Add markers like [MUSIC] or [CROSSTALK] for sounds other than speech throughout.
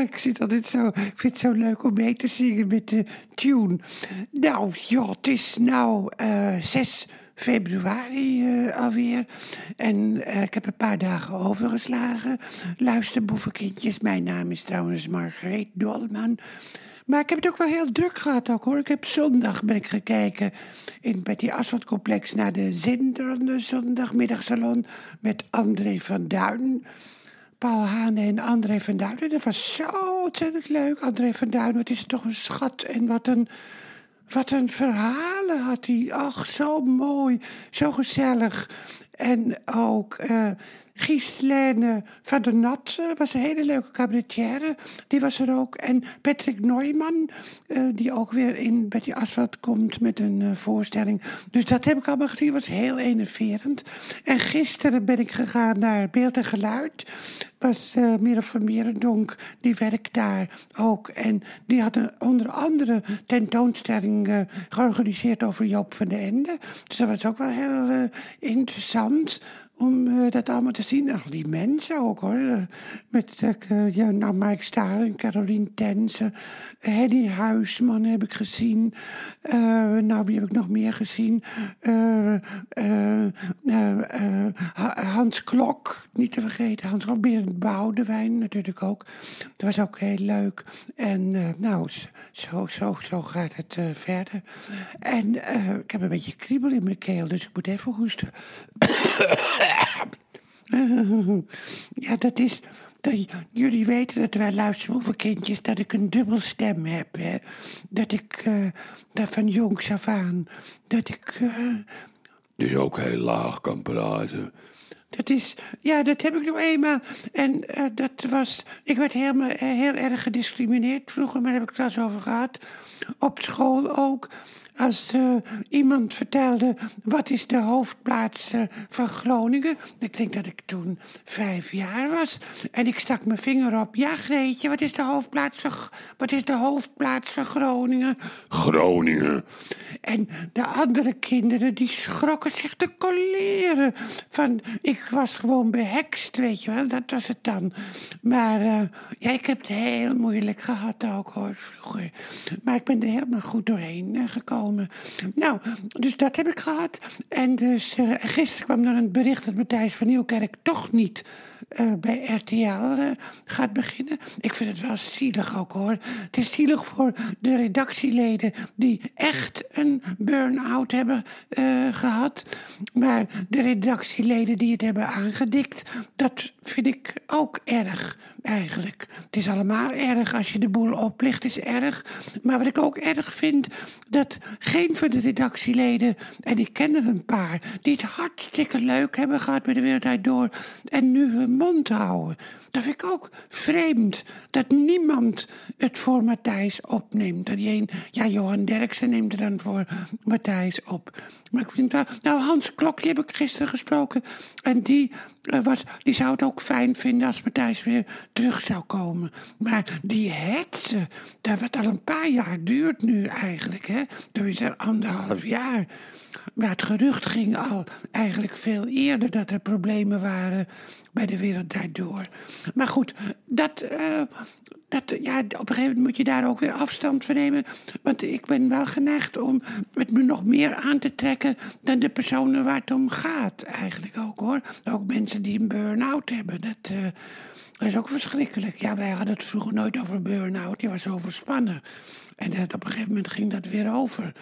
Ik zit altijd zo. Ik vind het zo leuk om mee te zingen met de tune. Nou, ja, het is nou uh, 6 februari uh, alweer. En uh, ik heb een paar dagen overgeslagen. Luister, boevenkindjes. Mijn naam is trouwens Margreet Dolman. Maar ik heb het ook wel heel druk gehad ook hoor. Ik heb zondag ben ik gekeken in, bij die asfaltcomplex naar de zinderende zondagmiddagsalon met André van Duin. Paul Hane en André van Duin. Dat was zo ontzettend leuk. André van Duin, wat is het toch een schat en wat een, wat een verhalen had hij. Ach, zo mooi, zo gezellig. En ook uh, van der Nat was een hele leuke cabaretière. Die was er ook. En Patrick Neumann, uh, die ook weer in Betty Asphalt komt met een voorstelling. Dus dat heb ik allemaal gezien. was heel enerverend. En gisteren ben ik gegaan naar Beeld en Geluid. Was uh, Mira van Merendonk, die werkt daar ook. En die had een, onder andere tentoonstelling georganiseerd over Joop van den Ende. Dus dat was ook wel heel interessant om dat allemaal te zien. Al die mensen ook hoor. Met uh, ja, nou, Mike Caroline Tense. Henny Huisman heb ik gezien. nou, wie heb ik nog meer gezien? Hans Klok, niet te vergeten. Hans Klok, Berend Boudewijn natuurlijk ook. Dat was ook heel leuk. En nou, zo, zo, zo gaat het verder. En ik heb een beetje kriebel in mijn keel, dus ik moet even hoesten. [COUGHS] Ja, dat is. Dat, jullie weten dat wij luisteren over kindjes dat ik een dubbelstem heb. Hè? Dat ik dat van jongs af aan. Dat ik. Dus ook heel laag kan praten. Dat is, ja, dat heb ik nog eenmaal. En uh, dat was, ik werd helemaal, heel erg gediscrimineerd vroeger, maar daar heb ik het over gehad. Op school ook als uh, iemand vertelde wat is de hoofdplaats van Groningen. Ik denk dat ik toen vijf jaar was. En ik stak mijn vinger op. Ja, Greetje, wat is de hoofdplaats van, wat is de hoofdplaats van Groningen? Groningen. En de andere kinderen die schrokken zich te colleren. Van, ik was gewoon behekst, weet je wel. Dat was het dan. Maar uh, ja, ik heb het heel moeilijk gehad ook hoor, vroeger. Maar ik ben er helemaal goed doorheen gekomen. Nou, dus dat heb ik gehad. En dus uh, gisteren kwam er een bericht dat Matthijs van Nieuwkerk toch niet bij RTL gaat beginnen. Ik vind het wel zielig ook hoor. Het is zielig voor de redactieleden die echt een burn-out hebben uh, gehad. Maar de redactieleden die het hebben aangedikt, dat vind ik ook erg eigenlijk. Het is allemaal erg als je de boel oplicht, is erg. Maar wat ik ook erg vind, dat geen van de redactieleden, en ik ken er een paar, die het hartstikke leuk hebben gehad met de Wereld Door en nu hun mond houden. Dat vind ik ook vreemd. Dat niemand het voor Matthijs opneemt. Dat een, ja, Johan Derksen neemt het dan voor Matthijs op. Maar ik vind wel. Nou, Hans Klok, die heb ik gisteren gesproken. En die, uh, was, die zou het ook fijn vinden als Matthijs weer terug zou komen. Maar die hetsen, dat wat al een paar jaar duurt nu eigenlijk, hè? Is er anderhalf jaar. Maar het gerucht ging al eigenlijk veel eerder dat er problemen waren bij de wereld daardoor. Maar goed, dat, uh, dat, ja, op een gegeven moment moet je daar ook weer afstand van nemen. Want ik ben wel geneigd om het me nog meer aan te trekken dan de personen waar het om gaat. Eigenlijk ook hoor. Ook mensen die een burn-out hebben. Dat, dat is ook verschrikkelijk. Ja, wij hadden het vroeger nooit over burn-out. Die was overspannen. En dat, op een gegeven moment ging dat weer over.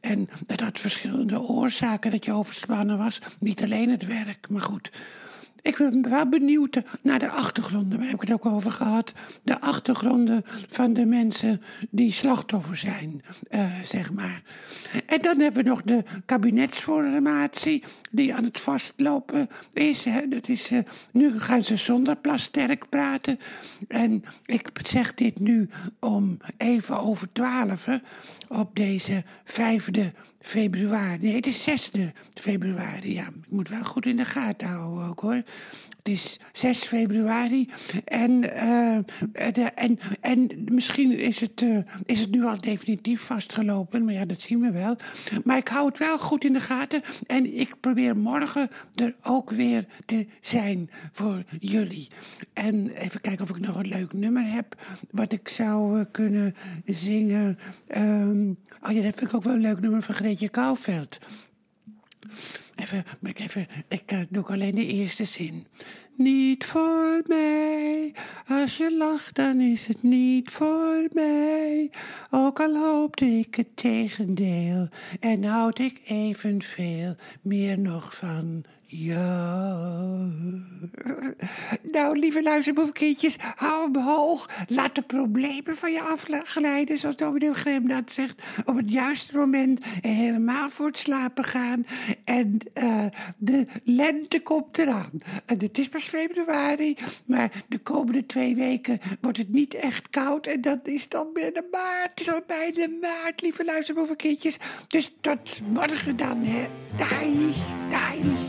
En dat had verschillende oorzaken dat je overspannen was. Niet alleen het werk, maar goed. Ik ben wel benieuwd naar de achtergronden. Daar heb ik het ook over gehad. De achtergronden van de mensen die slachtoffer zijn, uh, zeg maar. En dan hebben we nog de kabinetsformatie die aan het vastlopen is. Hè. Dat is uh, nu gaan ze zonder plasterk praten. En ik zeg dit nu om even over twaalf, op deze vijfde februari. Nee, het is 6 februari. Ja, ik moet wel goed in de gaten houden ook hoor. Het is 6 februari en, eh, en, en misschien is het, eh, is het nu al definitief vastgelopen, maar ja, dat zien we wel. Maar ik hou het wel goed in de gaten en ik probeer morgen er ook weer te zijn voor jullie. En even kijken of ik nog een leuk nummer heb wat ik zou eh, kunnen zingen. Ehm, oh ja, dat vind ik ook wel een leuk nummer van Greetje Kouwveld. Even, ik even, ik uh, doe alleen de eerste zin. Niet voor mij, als je lacht dan is het niet voor mij. Ook al hoopte ik het tegendeel en houd ik evenveel meer nog van ja. Nou, lieve luisterboevenkindjes, hou hem hoog. Laat de problemen van je afglijden, zoals dominee Grem dat zegt. Op het juiste moment en helemaal voor het slapen gaan. En uh, de lente komt eraan. En het is pas februari, maar de komende twee weken wordt het niet echt koud. En dat is dan de maart. Het is al bijna maart, lieve luisterboevenkindjes. Dus tot morgen dan, hè. Daar is.